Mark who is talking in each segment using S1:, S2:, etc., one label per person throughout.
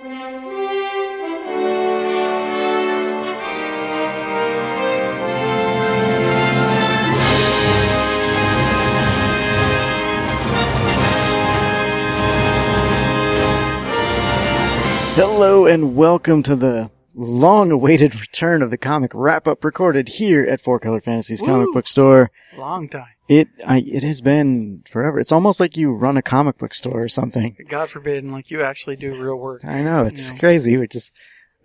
S1: Hello and welcome to the long awaited return of the comic wrap up recorded here at Four Color Fantasies Comic Book Store.
S2: Long time.
S1: It, I, it has been forever. It's almost like you run a comic book store or something.
S2: God forbid, and like you actually do real work.
S1: I know, it's
S2: Yeah.
S1: crazy. We just,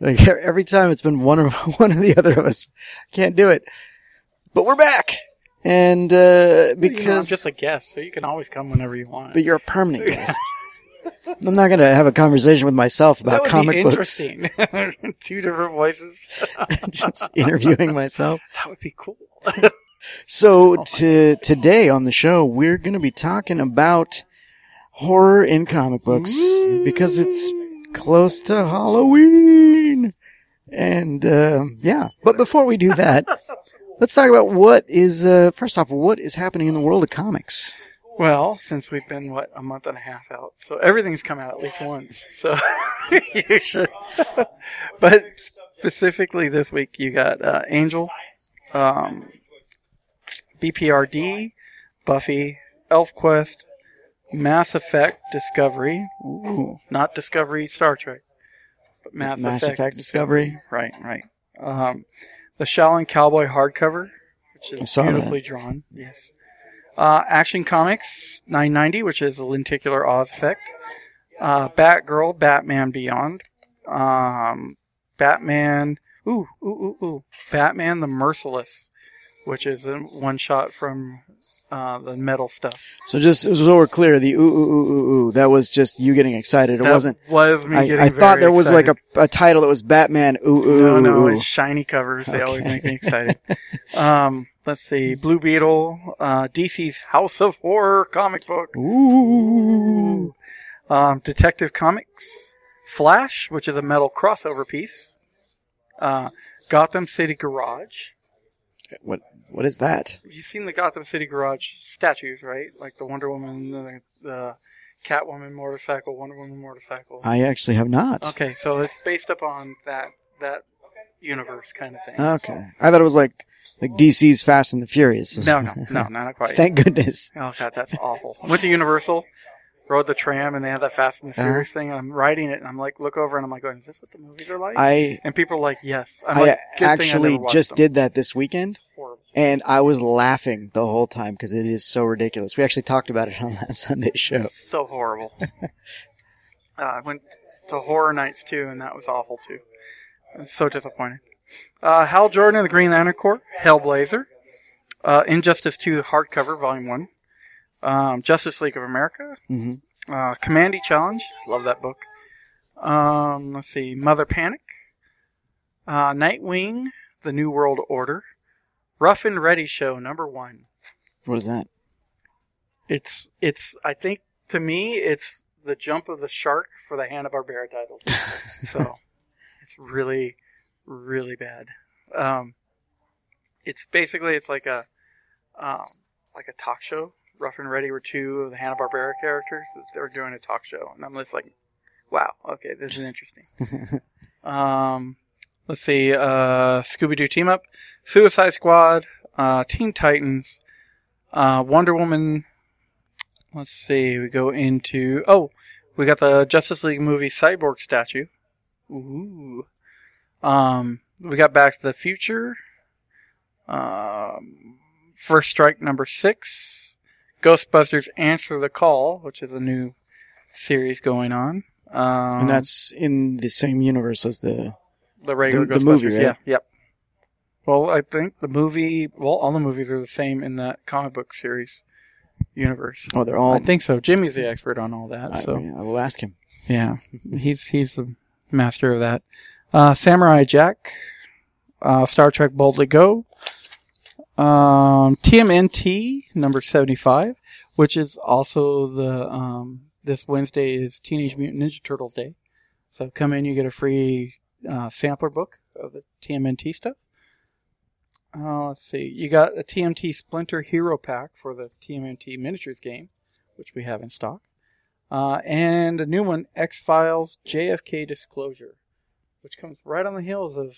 S1: like, every time it's been one or, one or the other of us. Can't do it. But we're back! And, uh,
S2: You know, I'm just a guest, so you can always come whenever you want.
S1: but you're a permanent guest. I'm not gonna have a conversation with myself about comic books.
S2: interesting. Two different voices.
S1: just interviewing myself.
S2: That would be cool.
S1: So to, today on the show, we're going to be talking about horror in comic books because it's close to Halloween. And, um yeah, but before we do that, let's talk about what is, uh, first off, what is happening in the world of comics?
S2: Well, since we've been what a month and a half out, so everything's come out at least once. So you should. but specifically this week, you got uh, Angel, um, BPRD, Buffy, ElfQuest, Mass Effect Discovery. Ooh, not Discovery Star Trek, but Mass,
S1: Mass
S2: Effect.
S1: Effect Discovery.
S2: Right, right. Um, the Shaolin Cowboy hardcover, which is
S1: saw that.
S2: beautifully drawn. Yes. Uh, Action Comics 990, which is a lenticular Oz effect. Uh, Batgirl, Batman Beyond. Um, Batman. Ooh, ooh, ooh, ooh. Batman the Merciless, which is a one shot from uh, the metal stuff.
S1: So just so we're clear, the ooh, ooh, ooh, ooh, ooh, that was just you getting excited. It
S2: That
S1: wasn't,
S2: Was me
S1: I, I thought there was
S2: excited.
S1: like a, a title that was Batman ooh, ooh,
S2: No, no,
S1: ooh.
S2: it's shiny covers. They always make me excited. um, let's see, Blue Beetle, uh, DC's House of Horror comic book,
S1: Ooh.
S2: um, Detective Comics, Flash, which is a metal crossover piece, uh, Gotham City Garage.
S1: What, what is that?
S2: You've seen the Gotham City Garage statues, right? Like the Wonder Woman, the, the Catwoman motorcycle, Wonder Woman motorcycle.
S1: I actually have not.
S2: Okay, so it's based upon that that universe kind of thing.
S1: Okay. I thought it was like like DC's Fast and the Furious.
S2: No, no, no, not quite.
S1: Thank goodness.
S2: Oh god, that's awful. Went to Universal, rode the tram, and they had that Fast and the
S1: Uh-huh.
S2: Furious thing. And I'm riding it, and I'm like, look over, and I'm like, going, is this what the movies are like?
S1: I
S2: and people are like, yes. I'm
S1: I
S2: like, "Good I
S1: actually just
S2: them."
S1: did that this weekend and I was laughing the whole time because it is so ridiculous. We actually talked about it on that Sunday show.
S2: So horrible. uh, I went to Horror Nights too, and that was awful too. I was so disappointed. Uh, Hal Jordan and the Green Lantern Corps, Hellblazer, uh, Injustice 2 hardcover, Volume 1, um, Justice League of America,
S1: hmm
S2: uh, Kamandi Challenge, love that book. Um, let's see, Mother Panic, uh, Nightwing, The New World Order, Ruff and Reddy Show number one.
S1: What is that?
S2: It's it's I think to me it's the jump of the shark for the Hanna Barbera titles. so it's really really bad. Um, it's basically it's like a um, like a talk show. Ruff and Reddy were two of the Hanna Barbera characters that they were doing a talk show, and I'm just like, wow, okay, this is interesting. um, let's see, uh, Scooby Doo team up, Suicide Squad, uh, Teen Titans, uh, Wonder Woman. Let's see, we go into oh, we got the Justice League movie Cyborg statue. Ooh. Um, we got Back to the Future. Um, First Strike number six. Ghostbusters Answer the Call, which is a new series going on. Um,
S1: and that's in the same universe as the.
S2: the regular
S1: the- the
S2: Ghostbusters.
S1: movie, right?
S2: Yeah, yep. Well, I think the movie, well, all the movies are the same in that comic book series universe.
S1: Oh, they're all.
S2: I think so. Jimmy's the expert on all that.
S1: I,
S2: So
S1: I will ask him.
S2: yeah, he's he's the master of that. Uh, Samurai Jack, uh, Star Trek Boldly Go, um, TMNT number seventy five, which is also the um, this Wednesday is Teenage Mutant Ninja Turtles Day. So come in, you get a free uh, sampler book of the TMNT stuff. Uh, let's see, you got a TMT Splinter Hero Pack for the TMNT Miniatures game, which we have in stock. Uh, and a new one, X Files JFK Disclosure, which comes right on the heels of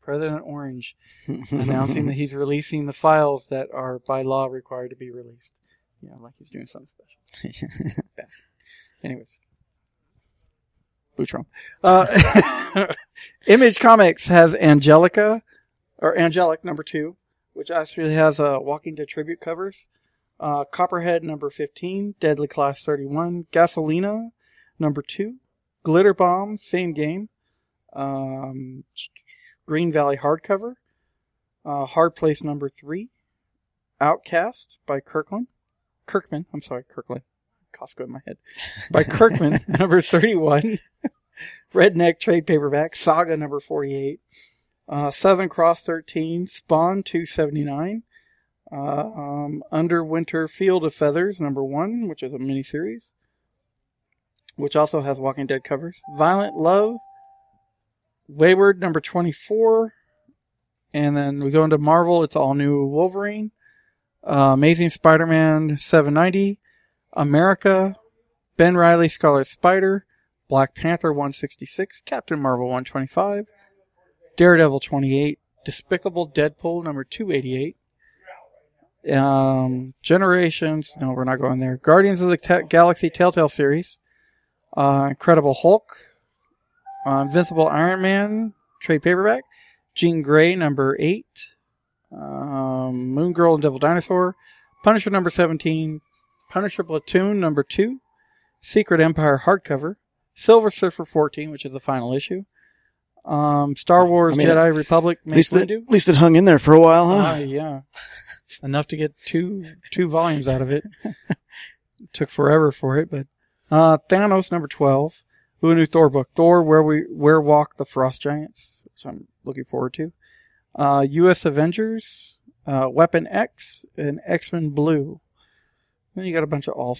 S2: President Orange announcing that he's releasing the files that are by law required to be released. Yeah, like he's doing something special. Anyways. Boo Uh, Image Comics has Angelica, or Angelic number two, which actually has uh, Walking Dead tribute covers. Uh, Copperhead number 15, Deadly Class 31, Gasolina number 2, Glitter Bomb, Fame Game, um, Green Valley hardcover, uh, Hard Place number 3, Outcast by Kirkland, Kirkman, I'm sorry, Kirkland, Costco in my head, by Kirkman number 31, Redneck trade paperback, Saga number 48, uh, Southern Cross 13, Spawn 279, uh, um, Underwinter Field of Feathers, number one, which is a miniseries, which also has Walking Dead covers. Violent Love, Wayward, number 24. And then we go into Marvel, it's all new Wolverine, uh, Amazing Spider Man 790, America, Ben Reilly Scarlet Spider, Black Panther 166, Captain Marvel 125, Daredevil 28, Despicable Deadpool number 288, um, Generations. No, we're not going there. Guardians of the Galaxy Telltale series. Uh, Incredible Hulk. Uh, Invincible Iron Man trade paperback. Jean Grey number eight. Um, Moon Girl and Devil Dinosaur. Punisher number 17. Punisher Platoon number two. Secret Empire hardcover. Silver Surfer 14, which is the final issue. Um, Star Wars
S1: I mean,
S2: Jedi Republic
S1: At least, it, at least it hung in there for a while, huh?
S2: Ah, yeah. Enough to get two two volumes out of it. Took forever for it, but uh Thanos number twelve. Who knew Thor book? Thor where we where walk the frost giants, which I'm looking forward to. Uh US Avengers, uh Weapon X, and X Men Blue. Then you got a bunch of all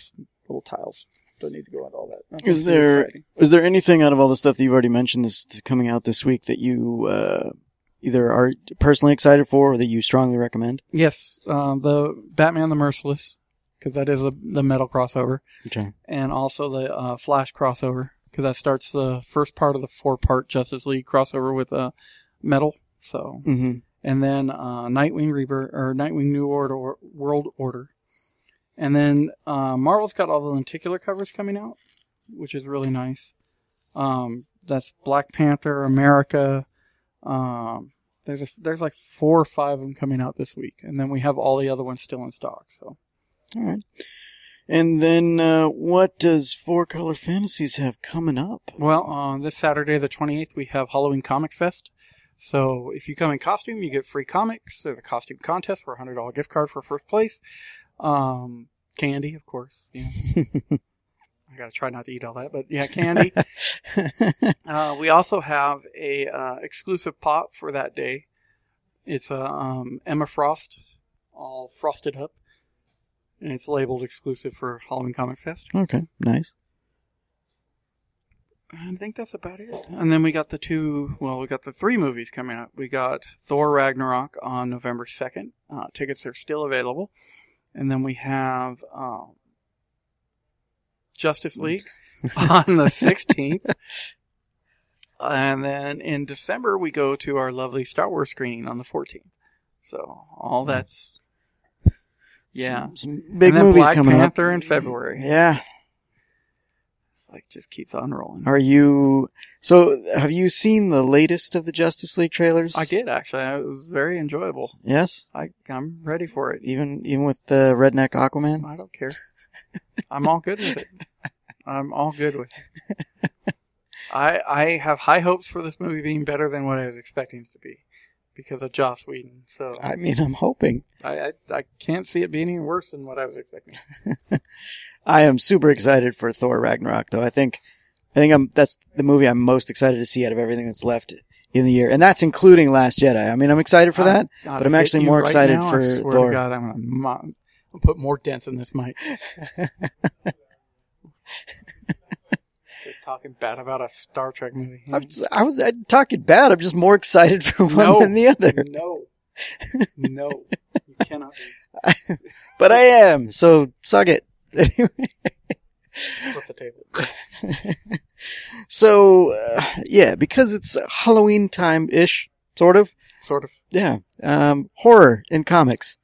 S2: little tiles. Don't need to go into all that. Nothing
S1: Is there is there anything out of all the stuff that you've already mentioned this coming out this week that you uh, either are personally excited for or that you strongly recommend?
S2: Yes, uh, the Batman the Merciless, because that is a, the metal crossover.
S1: Okay.
S2: and also the uh, Flash crossover because that starts the first part of the four part Justice League crossover with uh, Metal. So
S1: Mm-hmm.
S2: and then uh, Nightwing Rebirth or Nightwing New Order or World Order, and then uh, Marvel's got all the lenticular covers coming out, which is really nice. Um, that's Black Panther, America. Um, there's a, there's like four or five of them coming out this week, and then we have all the other ones still in stock. So
S1: All right. And then uh, what does Four Color Fantasies have coming up?
S2: Well, uh, this Saturday, the 28th, we have Halloween Comic Fest. So if you come in costume, you get free comics. There's a costume contest for a $100 gift card for first place. Um, candy, of course. Know. I gotta try not to eat all that, but yeah, candy. uh, we also have a uh, exclusive pop for that day. It's a um, Emma Frost, all frosted up, and it's labeled exclusive for Halloween Comic Fest.
S1: okay, nice.
S2: I think that's about it. And then we got the two, well, we got the three movies coming up. We got Thor Ragnarok on November 2nd. Uh, tickets are still available. And then we have um, Justice League on the 16th. And then in December, we go to our lovely Star Wars screening on the 14th. So all that's, yeah.
S1: Some, some big movies
S2: Black
S1: coming
S2: Panther
S1: up.
S2: in February.
S1: Yeah.
S2: Like, just keeps on rolling.
S1: Are you? So, have you seen the latest of the Justice League trailers?
S2: I did actually. It was very enjoyable.
S1: Yes.
S2: I I'm ready for it.
S1: Even even with the redneck Aquaman.
S2: I don't care. I'm all good with it. I'm all good with it. I I have high hopes for this movie being better than what I was expecting it to be because of Joss Whedon. So
S1: I mean, I'm hoping.
S2: I I, I can't see it being any worse than what I was expecting.
S1: I am super excited for Thor Ragnarok, though. I think, I think I'm that's the movie I'm most excited to see out of everything that's left in the year, and that's including Last Jedi. I mean, I'm excited for that. But I'm actually more
S2: right
S1: excited
S2: now, I
S1: for
S2: swear
S1: Thor.
S2: To God, I'm gonna mo- I'll put more dents in this mic. Talking bad about a Star Trek movie.
S1: I'm just- I was I'm talking bad. I'm just more excited for one
S2: No.
S1: than the other.
S2: No, no, you cannot. Be.
S1: But I am. So suck it.
S2: Flip the table.
S1: so, uh, yeah, because it's Halloween time ish, sort of.
S2: Sort of.
S1: Yeah. Um, horror in comics.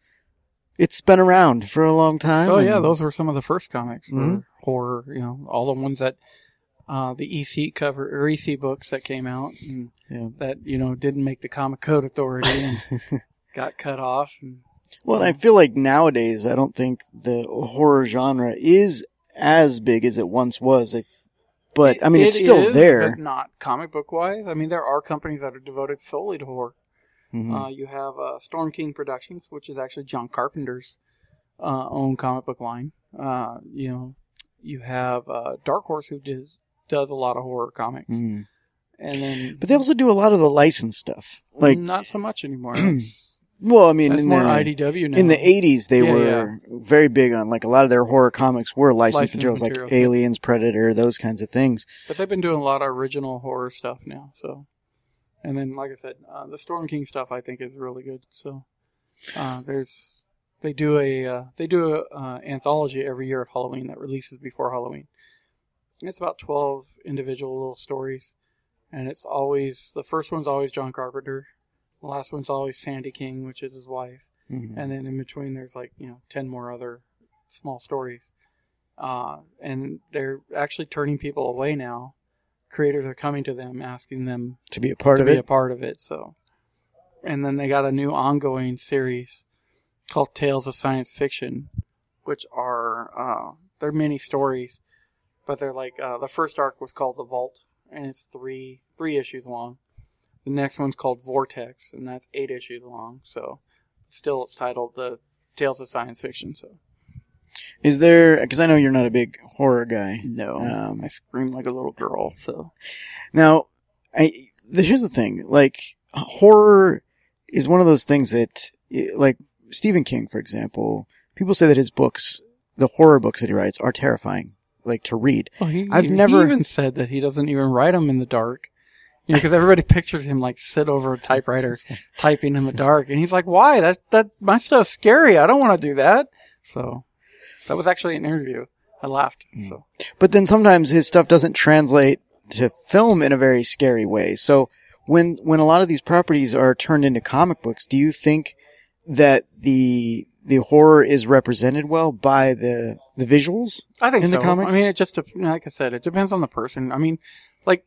S1: It's been around for a long time.
S2: Oh yeah, those were some of the first comics for
S1: Mhm.
S2: horror. You know, all the ones that uh, the EC cover or EC books that came out and
S1: Yeah.
S2: that you know didn't make the Comic Code Authority and got cut off. And,
S1: Well, and I feel like nowadays, I don't think the horror genre is as big as it once was. If, but I mean,
S2: It
S1: it's still
S2: is,
S1: there.
S2: not comic book wise. I mean, there are companies that are devoted solely to horror.
S1: Mhm.
S2: Uh, you have uh, Storm King Productions, which is actually John Carpenter's uh, own comic book line. Uh, you know, you have uh, Dark Horse, who does does a lot of horror comics,
S1: Mhm.
S2: and then
S1: But they also do a lot of the license stuff. Like,
S2: not so much anymore.
S1: Well, I mean,
S2: that's
S1: in
S2: more
S1: the,
S2: IDW now.
S1: in the 80s, they
S2: Yeah,
S1: were very big on, like, a lot of their horror comics were licensed
S2: Licensed
S1: materials, like. Aliens, Predator, those kinds of things.
S2: but they've been doing a lot of original horror stuff now. So, and then like I said, uh, the Storm King stuff I think is really good. So, uh, there's they do a uh, they do a uh, anthology every year at Halloween that releases before Halloween. It's about twelve individual little stories, and it's always the first one's always John Carpenter, the last one's always Sandy King, which is his wife,
S1: Mhm.
S2: and then in between there's like you know ten more other small stories uh, and they're actually turning people away now creators are coming to them asking them
S1: To be a part of it.
S2: to
S1: of
S2: be
S1: it.
S2: a part of it so and then they got a new ongoing series called tales of science fiction which are uh, they're mini stories but they're like uh, the first arc was called the vault and it's three three issues long. The next one's called vortex and that's eight issues long so still it's titled the tales of science fiction so.
S1: Is there, because I know you're not a big horror guy.
S2: no.
S1: Um,
S2: i scream like a little girl so.
S1: Now, I here's the thing: like horror is one of those things that, like Stephen King, for example, people say that his books, the horror books that he writes, are terrifying, like to read.
S2: Well, he,
S1: I've
S2: he
S1: never-
S2: even said that he doesn't even write them in the dark. You know, because everybody pictures him like sit over a typewriter typing in the dark, and he's like, "Why? That that my stuff's scary. I don't want to do that." So that was actually an interview. I laughed.
S1: Hmm.
S2: So
S1: But then sometimes his stuff doesn't translate to film in a very scary way. So when when a lot of these properties are turned into comic books, do you think that the the horror is represented well by the the visuals?
S2: I think
S1: In the
S2: so.
S1: comics?
S2: I mean, it just like I said, it depends on the person. I mean, like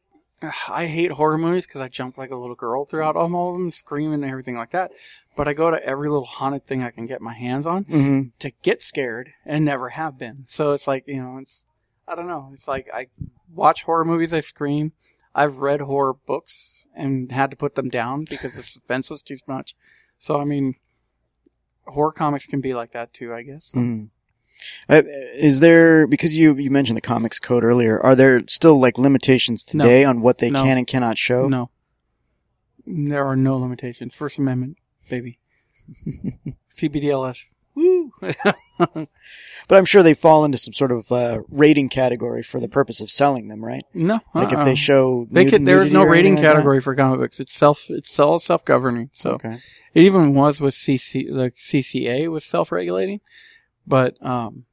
S2: I hate horror movies because I jump like a little girl throughout all of them, screaming and everything like that. But I go to every little haunted thing I can get my hands on.
S1: Mm-hmm.
S2: to get scared and never have been. So it's like, you know, it's, I don't know. It's like I watch horror movies, I scream. I've read horror books and had to put them down because the suspense was too much. So, I mean, horror comics can be like that too, I guess.
S1: Mm-hmm. Uh, is there because you you mentioned the comics code earlier? Are there still like limitations
S2: No.
S1: today on what they
S2: No.
S1: can and cannot show?
S2: No. There are no limitations. First Amendment, baby. CBLDF. Woo!
S1: But I'm sure they fall into some sort of uh, rating category for the purpose of selling them, right?
S2: no.
S1: Like if
S2: uh-uh.
S1: they show
S2: They
S1: nud-
S2: could. There is no rating
S1: anything like that?
S2: category for comic books. It's self. It's self self governing. So
S1: Okay.
S2: It even was with CC, the CCA was self-regulating, but um,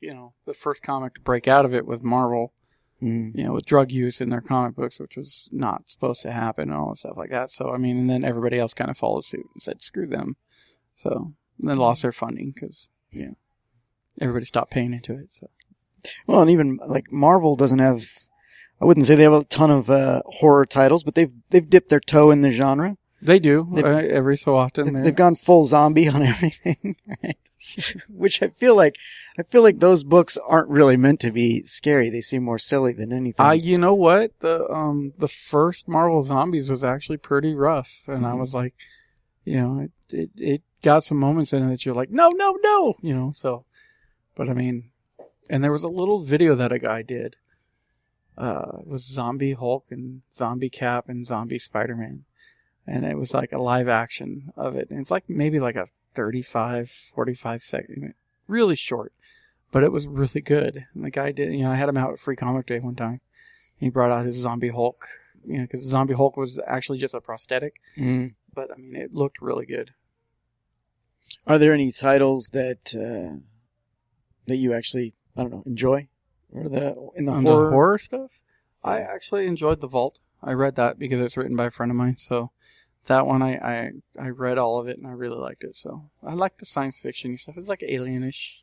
S2: you know, the first comic to break out of it was Marvel.
S1: Mm.
S2: You know, with drug use in their comic books, which was not supposed to happen, and all that stuff like that. So, I mean, and then everybody else kind of followed suit and said, "Screw them." So, and then lost their funding because you know everybody stopped paying into it. So,
S1: Well, and even like Marvel doesn't have. I wouldn't say they have a ton of uh, horror titles, but they've they've dipped their toe in the genre.
S2: they do uh, every so often.
S1: They've, they've gone full zombie on everything, right? Which I feel like I feel like those books aren't really meant to be scary. They seem more silly than anything.
S2: I, you know what? The um the first Marvel Zombies was actually pretty rough, and I
S1: Mhm.
S2: was like, you know, it, it it got some moments in it that you're like, no, no, no, you know. So, but I mean, and there was a little video that a guy did. Uh, it was Zombie Hulk and Zombie Cap and Zombie Spider Man, and it was like a live action of it, and it's like maybe like a 35, 45 second, really short, but it was really good. And the guy did, you know, I had him out at Free Comic Day one time. He brought out his Zombie Hulk, you know, because Zombie Hulk was actually just a prosthetic,
S1: Mm.
S2: but I mean, it looked really good.
S1: Are there any titles that uh, that you actually I don't know enjoy? or the in the horror.
S2: the horror stuff. I actually enjoyed The Vault. I read that because it's written by a friend of mine. So that one, I, I, I read all of it and I really liked it. So I like the science fiction stuff. It's like alienish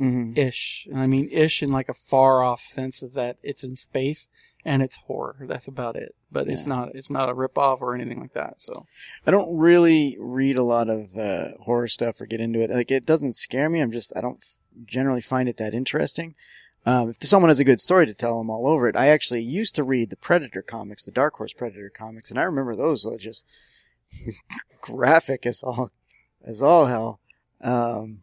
S1: Mhm.
S2: ish. And I mean ish in like a far off sense of that it's in space and it's horror. That's about it. But it's not it's not a rip off or anything like that. So
S1: I don't really read a lot of uh, horror stuff or get into it. Like it doesn't scare me. I'm just I don't f- generally find it that interesting. Um, if someone has a good story to tell, I'm all over it. I actually used to read the Predator comics, the Dark Horse Predator comics, and I remember those were just graphic as all as all hell. Um,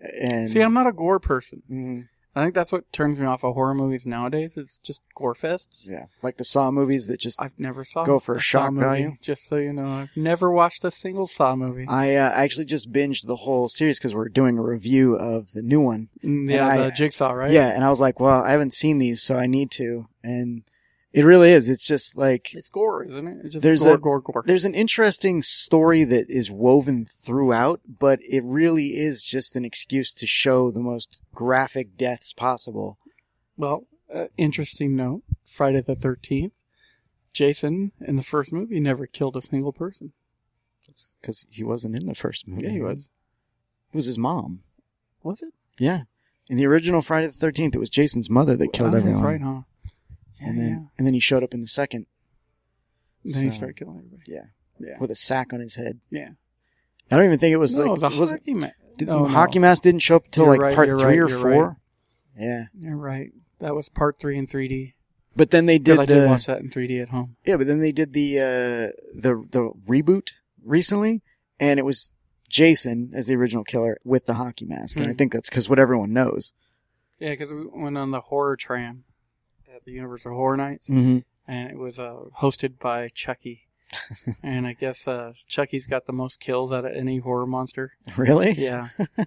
S1: and
S2: see, I'm not a gore person.
S1: Mhm.
S2: I think that's what turns me off of horror movies nowadays. It's just gore fests.
S1: yeah, like the Saw movies that just
S2: I've never saw
S1: Go for a shock
S2: movie,
S1: value?
S2: Just so you know, I've never watched a single Saw movie.
S1: I uh, actually just binged the whole series because we're doing a review of the new one.
S2: Mm, yeah,
S1: I-
S2: the Jigsaw, right?
S1: Yeah, and I was like, well, I haven't seen these, so I need to. And it really is. It's just like
S2: It's gore, isn't it? It's just
S1: There's
S2: gore,
S1: a-
S2: gore, gore.
S1: there's an interesting story that is woven throughout, but it really is just an excuse to show the most graphic deaths possible.
S2: Well, uh, interesting note: Friday the Thirteenth. Jason in the first movie never killed a single person.
S1: It's because he wasn't in the first movie.
S2: Yeah, he was.
S1: It was his mom.
S2: Was it?
S1: Yeah. In the original Friday the Thirteenth, it was Jason's mother that killed
S2: Ah,
S1: everyone.
S2: That's right, huh? Yeah,
S1: and then
S2: yeah.
S1: and then he showed up in the second
S2: Then he started killing everybody.
S1: Yeah.
S2: Yeah.
S1: with a sack on his head.
S2: Yeah.
S1: I don't even think it was
S2: no,
S1: like
S2: the
S1: it was
S2: hockey ma-
S1: did,
S2: no, no.
S1: hockey mask didn't show up until like
S2: right,
S1: part three
S2: right,
S1: or four.
S2: right.
S1: Yeah,
S2: You're right. That was part three in 3D.
S1: but then they did
S2: I did watch that in 3D at home.
S1: yeah, but then they did the uh, the the reboot recently, and it was Jason as the original killer with the hockey mask, and I
S2: Hmm.
S1: think that's because what everyone knows.
S2: Yeah, because we went on the horror tram the Universal Horror Nights,
S1: Mm-hmm.
S2: and it was uh, hosted by Chucky. and I guess uh, Chucky's got the most kills out of any horror monster.
S1: Really?
S2: Yeah.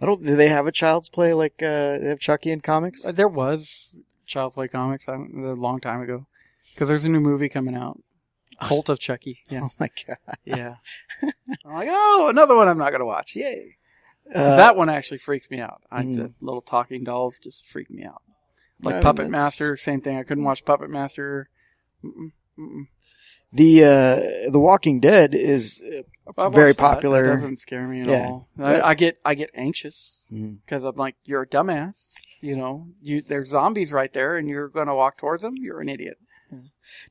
S1: I don't. Do they have a Child's Play like uh, they have Chucky in comics?
S2: Uh, there was Child Play Comics I don't- a long time ago. Because there's a new movie coming out. Cult of Chucky. Yeah.
S1: Oh my god!
S2: Yeah. I'm like, oh, another one I'm not going to watch. Yay.
S1: Uh,
S2: that one actually freaks me out. I,
S1: Mhm.
S2: The little talking dolls just freak me out. Like
S1: I
S2: Puppet Master, same thing. I couldn't watch Puppet Master. Mm-mm, mm-mm.
S1: the uh, the Walking Dead is uh,
S2: I've
S1: Very
S2: that.
S1: popular.
S2: That doesn't scare me at
S1: Yeah.
S2: all. I, I get I get anxious because I'm like, you're a dumbass. You know, you there's zombies right there, and you're going to walk towards them. You're an idiot.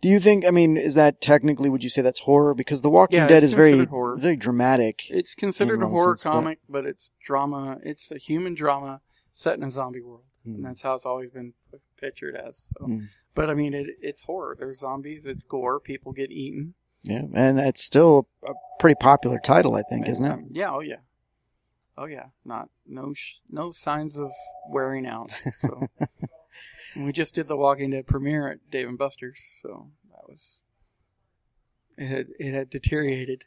S1: Do you think? I mean, is that technically? Would you say that's horror? Because The Walking
S2: Yeah,
S1: Dead is very,
S2: horror.
S1: very dramatic.
S2: It's considered a horror
S1: sense,
S2: comic, but... it's drama. It's a human drama set in a zombie world. And that's how it's always been pictured as. So.
S1: Mm.
S2: But I mean, it, it's horror. There's zombies. It's gore. People get eaten.
S1: Yeah, and it's still a pretty popular title, I think, isn't it?
S2: Um, yeah. Oh yeah. Oh yeah. Not no sh- no signs of wearing out. So we just did the Walking Dead premiere at Dave and Buster's, so that was it had it had deteriorated,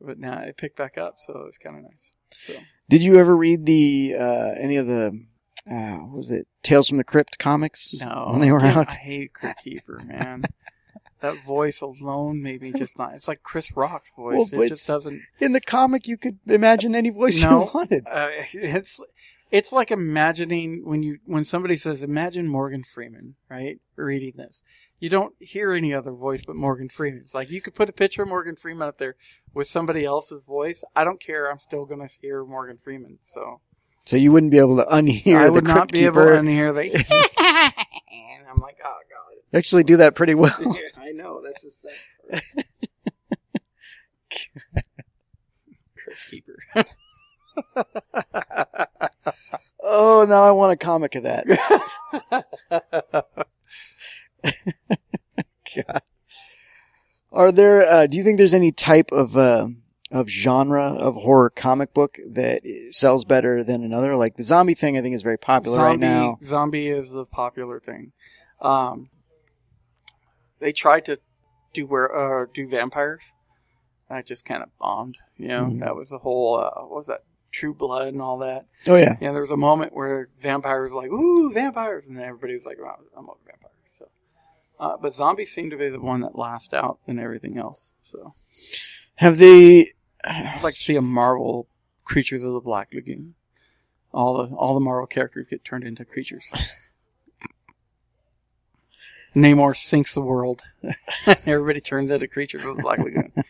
S2: but now it picked back up, so it was kind of nice. So
S1: Did you ever read the uh, any of the uh, was it Tales from the Crypt comics
S2: no,
S1: when they were
S2: yeah,
S1: out?
S2: I hate Crypt Keeper, man. that voice alone made me just not. It's like Chris Rock's voice.
S1: Well,
S2: it just doesn't.
S1: In the comic, you could imagine any voice
S2: No.
S1: you wanted.
S2: Uh, it's it's like imagining when you when somebody says imagine Morgan Freeman right reading this you don't hear any other voice but Morgan Freeman it's like you could put a picture of Morgan Freeman up there with somebody else's voice I don't care I'm still gonna hear Morgan Freeman so
S1: So you wouldn't be able to unhear the camera.
S2: I
S1: the
S2: would not be able
S1: Keeper.
S2: to hear the and I'm like oh god
S1: You actually do that pretty well.
S2: I know that's the sad Crypt Keeper
S1: oh, now I want a comic of that. God. Are there? Uh, do you think there's any type of uh, of genre of horror comic book that sells better than another? Like the zombie thing, I think is very popular
S2: zombie,
S1: right now.
S2: Zombie is a popular thing. Um, they tried to do where uh, do vampires. That just kind of bombed. You know,
S1: Mhm.
S2: that was the whole uh, what was that True Blood and all that.
S1: Oh yeah,
S2: Yeah, there was a moment where vampires were like, "Ooh, vampires," and then everybody was like, oh, "I'm a vampire." So, uh, but zombies seem to be the one that lasts out than everything else. So,
S1: have they?
S2: I'd like to see a Marvel Creatures of the Black Lagoon. All the all the Marvel characters get turned into creatures. Namor sinks the world. Everybody turns into creatures of the Black Lagoon.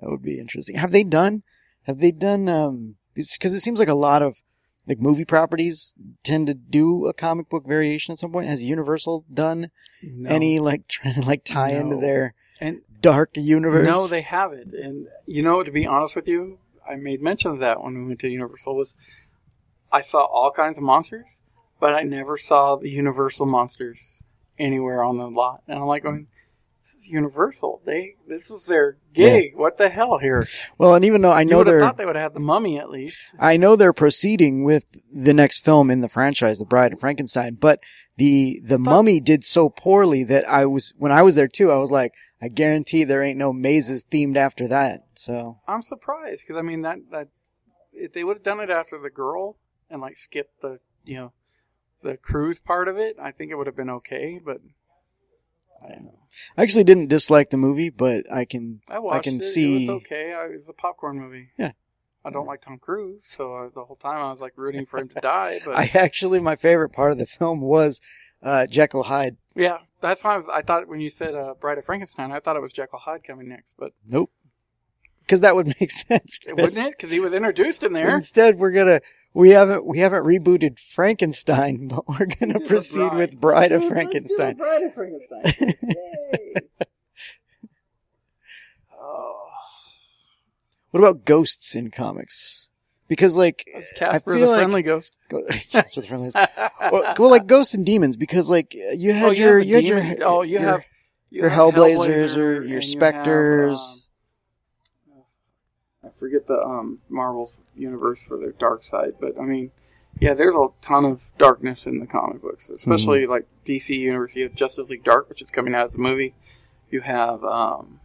S1: That would be interesting. Have they done? Have they done? Um, because it seems like a lot of like movie properties tend to do a comic book variation at some point. Has Universal done
S2: No.
S1: any like trying to like tie into their
S2: and
S1: dark universe?
S2: No, they haven't. And you know, to be honest with you, I made mention of that when we went to Universal. Was I saw all kinds of monsters, but I never saw the Universal monsters anywhere on the lot. And I'm like going, "This is Universal. They this is their gig. What the hell here?"
S1: well, and even though I know they're,
S2: thought they would have had the Mummy at least.
S1: I know they're proceeding with the next film in the franchise, The Bride of Frankenstein, but the the Mummy did so poorly that I was when I was there too. I was like, I guarantee there ain't no mazes themed after that. So
S2: I'm surprised because I mean that that if they would have done it after the girl and like skipped the you know the cruise part of it, I think it would have been okay. But I don't know.
S1: I actually didn't dislike the movie, but I can
S2: I watched
S1: can
S2: it.
S1: see-
S2: it was okay. I, it was a popcorn movie.
S1: Yeah.
S2: I don't like Tom Cruise, so I, the whole time I was like rooting for him to die. But
S1: I actually my favorite part of the film was uh, Jekyll Hyde.
S2: yeah, that's why I, was, I thought when you said uh, Bride of Frankenstein, I thought it was Jekyll Hyde coming next, but
S1: Nope, because that would make sense. Chris.
S2: wouldn't it? Because he was introduced in there.
S1: Instead, we're gonna we haven't we haven't rebooted Frankenstein, but we're gonna proceed
S2: bride.
S1: with Bride of Frankenstein.
S2: Bride of Frankenstein. Yay! oh,
S1: What about ghosts in comics? Because like
S2: that's
S1: I
S2: Casper
S1: feel
S2: the
S1: like
S2: Friendly Ghost.
S1: go, Casper the Friendly Ghost. well, well, like ghosts and demons, because like you had
S2: oh,
S1: your
S2: you
S1: you had
S2: the
S1: your
S2: oh, you
S1: your-
S2: have you
S1: your
S2: have
S1: Hellblazers
S2: Hellblazer
S1: or your
S2: have,
S1: Spectres.
S2: um, forget the um, Marvel's universe for their dark side, but I mean, yeah, there's a ton of darkness in the comic books, especially
S1: Mm-hmm.
S2: like DC Universe. You have Justice League Dark, which is coming out as a movie. You have um,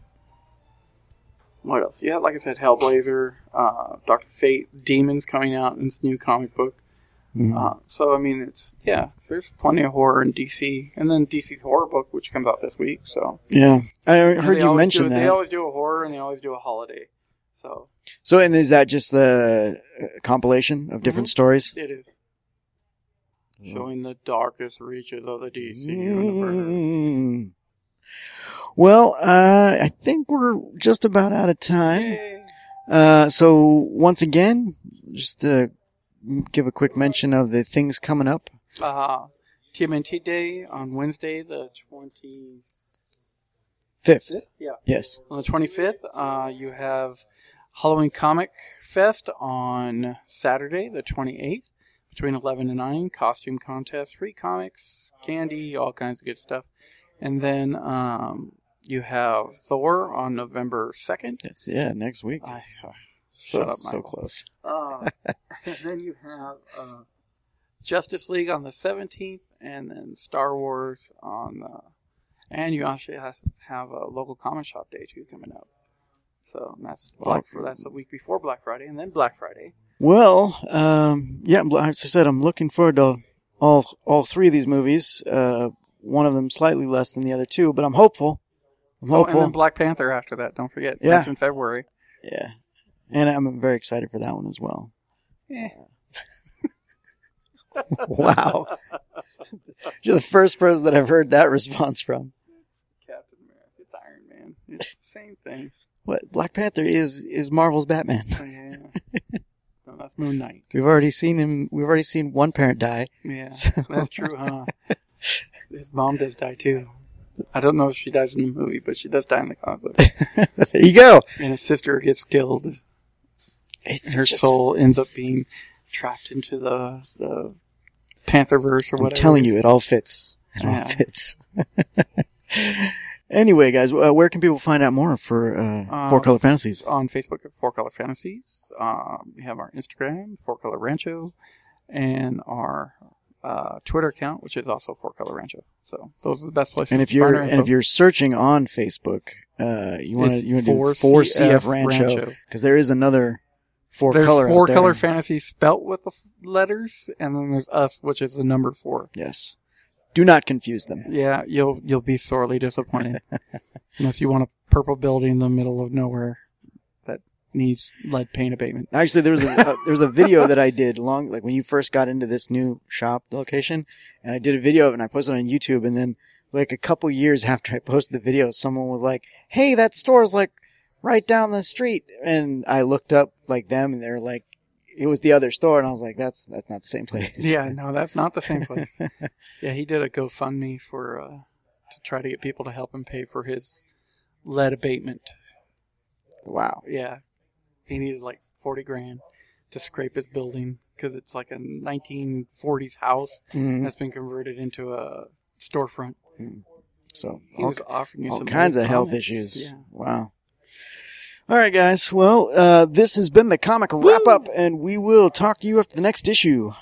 S2: what else? You have, like I said, Hellblazer, uh, Doctor Fate, Demons coming out in this new comic book.
S1: Mhm.
S2: Uh, so I mean, it's yeah, there's plenty of horror in DC, and then DC's horror book, which comes out this week. So
S1: yeah, I heard you mention
S2: do,
S1: that.
S2: They always do a horror, and they always do a holiday. So
S1: So, and is that just the uh, compilation of different
S2: Mm-hmm.
S1: stories?
S2: it is showing the darkest reaches of the DC universe.
S1: Mm. Well, uh, I think we're just about out of time. Uh, so once again, just to give a quick mention of the things coming up.
S2: Uh, TMNT Day on Wednesday, the twenty
S1: Fifth.
S2: Yeah.
S1: Yes.
S2: On the 25th, uh, you have Halloween Comic Fest on Saturday, the 28th, between 11 and 9. Costume contest, free comics, candy, all kinds of good stuff. And then um, you have Thor on November 2nd.
S1: It's, yeah, next week.
S2: I, uh,
S1: so,
S2: shut up,
S1: so
S2: Michael.
S1: close.
S2: Uh, and then you have uh, Justice League on the 17th, and then Star Wars on the. And you actually have, have a local comic shop day too coming up. So that's Black. That's the week before Black Friday, and then Black Friday.
S1: Well, um, yeah, as I said, I'm looking forward to all, all three of these movies. Uh, one of them slightly less than the other two, but I'm hopeful. I'm
S2: Oh, and then Black Panther after that. Don't forget.
S1: Yeah.
S2: That's in February.
S1: yeah. And I'm very excited for that one as well.
S2: Eh.
S1: wow. You're the first person that I've heard that response from.
S2: Captain America. It's Iron Man. It's the same thing.
S1: What Black Panther is is Marvel's Batman.
S2: Oh, yeah. no, that's Moon Knight.
S1: We've already seen him. We've already seen one parent die.
S2: Yeah,
S1: So-
S2: that's true, huh? His mom does die too. I don't know if she dies in the movie, but she does die in the comic book.
S1: there you go.
S2: And his sister gets killed.
S1: It's
S2: And her
S1: just-
S2: soul ends up being trapped into the the Pantherverse or whatever.
S1: I'm telling you, it all fits. It all fits. Anyway, guys, uh, where can people find out more for uh,
S2: Uh,
S1: Four Color Fantasies?
S2: on Facebook at Four Color Fantasies. Um, we have our Instagram, Four Color Rancho, and our uh, Twitter account, which is also Four Color Rancho. So those are the best places.
S1: And if
S2: to
S1: you're
S2: our
S1: and if you're searching on Facebook, uh, you want to you want to do
S2: 4CF
S1: CF Rancho
S2: Rancho.
S1: because there is another four
S2: there's
S1: color.
S2: four color fantasy spelt with the f- letters, and then there's us, which is the number four.
S1: Yes. Do not confuse them.
S2: Yeah, you'll you'll be sorely disappointed unless you want a purple building in the middle of nowhere that needs lead paint abatement.
S1: Actually, there was a uh, there was a video that I did long like when you first got into this new shop location, and I did a video of it and I posted it on YouTube, and then like a couple years after I posted the video, someone was like, "Hey, that store's like right down the street," and I looked up like them, and they're like, it was the other store, and I was like, "That's that's not the same place."
S2: Yeah, no, that's not the same place. yeah, he did a GoFundMe for uh, to try to get people to help him pay for his lead abatement.
S1: wow.
S2: Yeah, he needed like forty grand to scrape his building because it's like a 1940s house
S1: Mhm.
S2: that's been converted into a storefront.
S1: So
S2: He
S1: all,
S2: was offering you
S1: all
S2: some
S1: kinds of health issues.
S2: Yeah.
S1: Wow. All right, guys. Well, uh, this has been the comic wrap up, and we will talk to you after the next issue.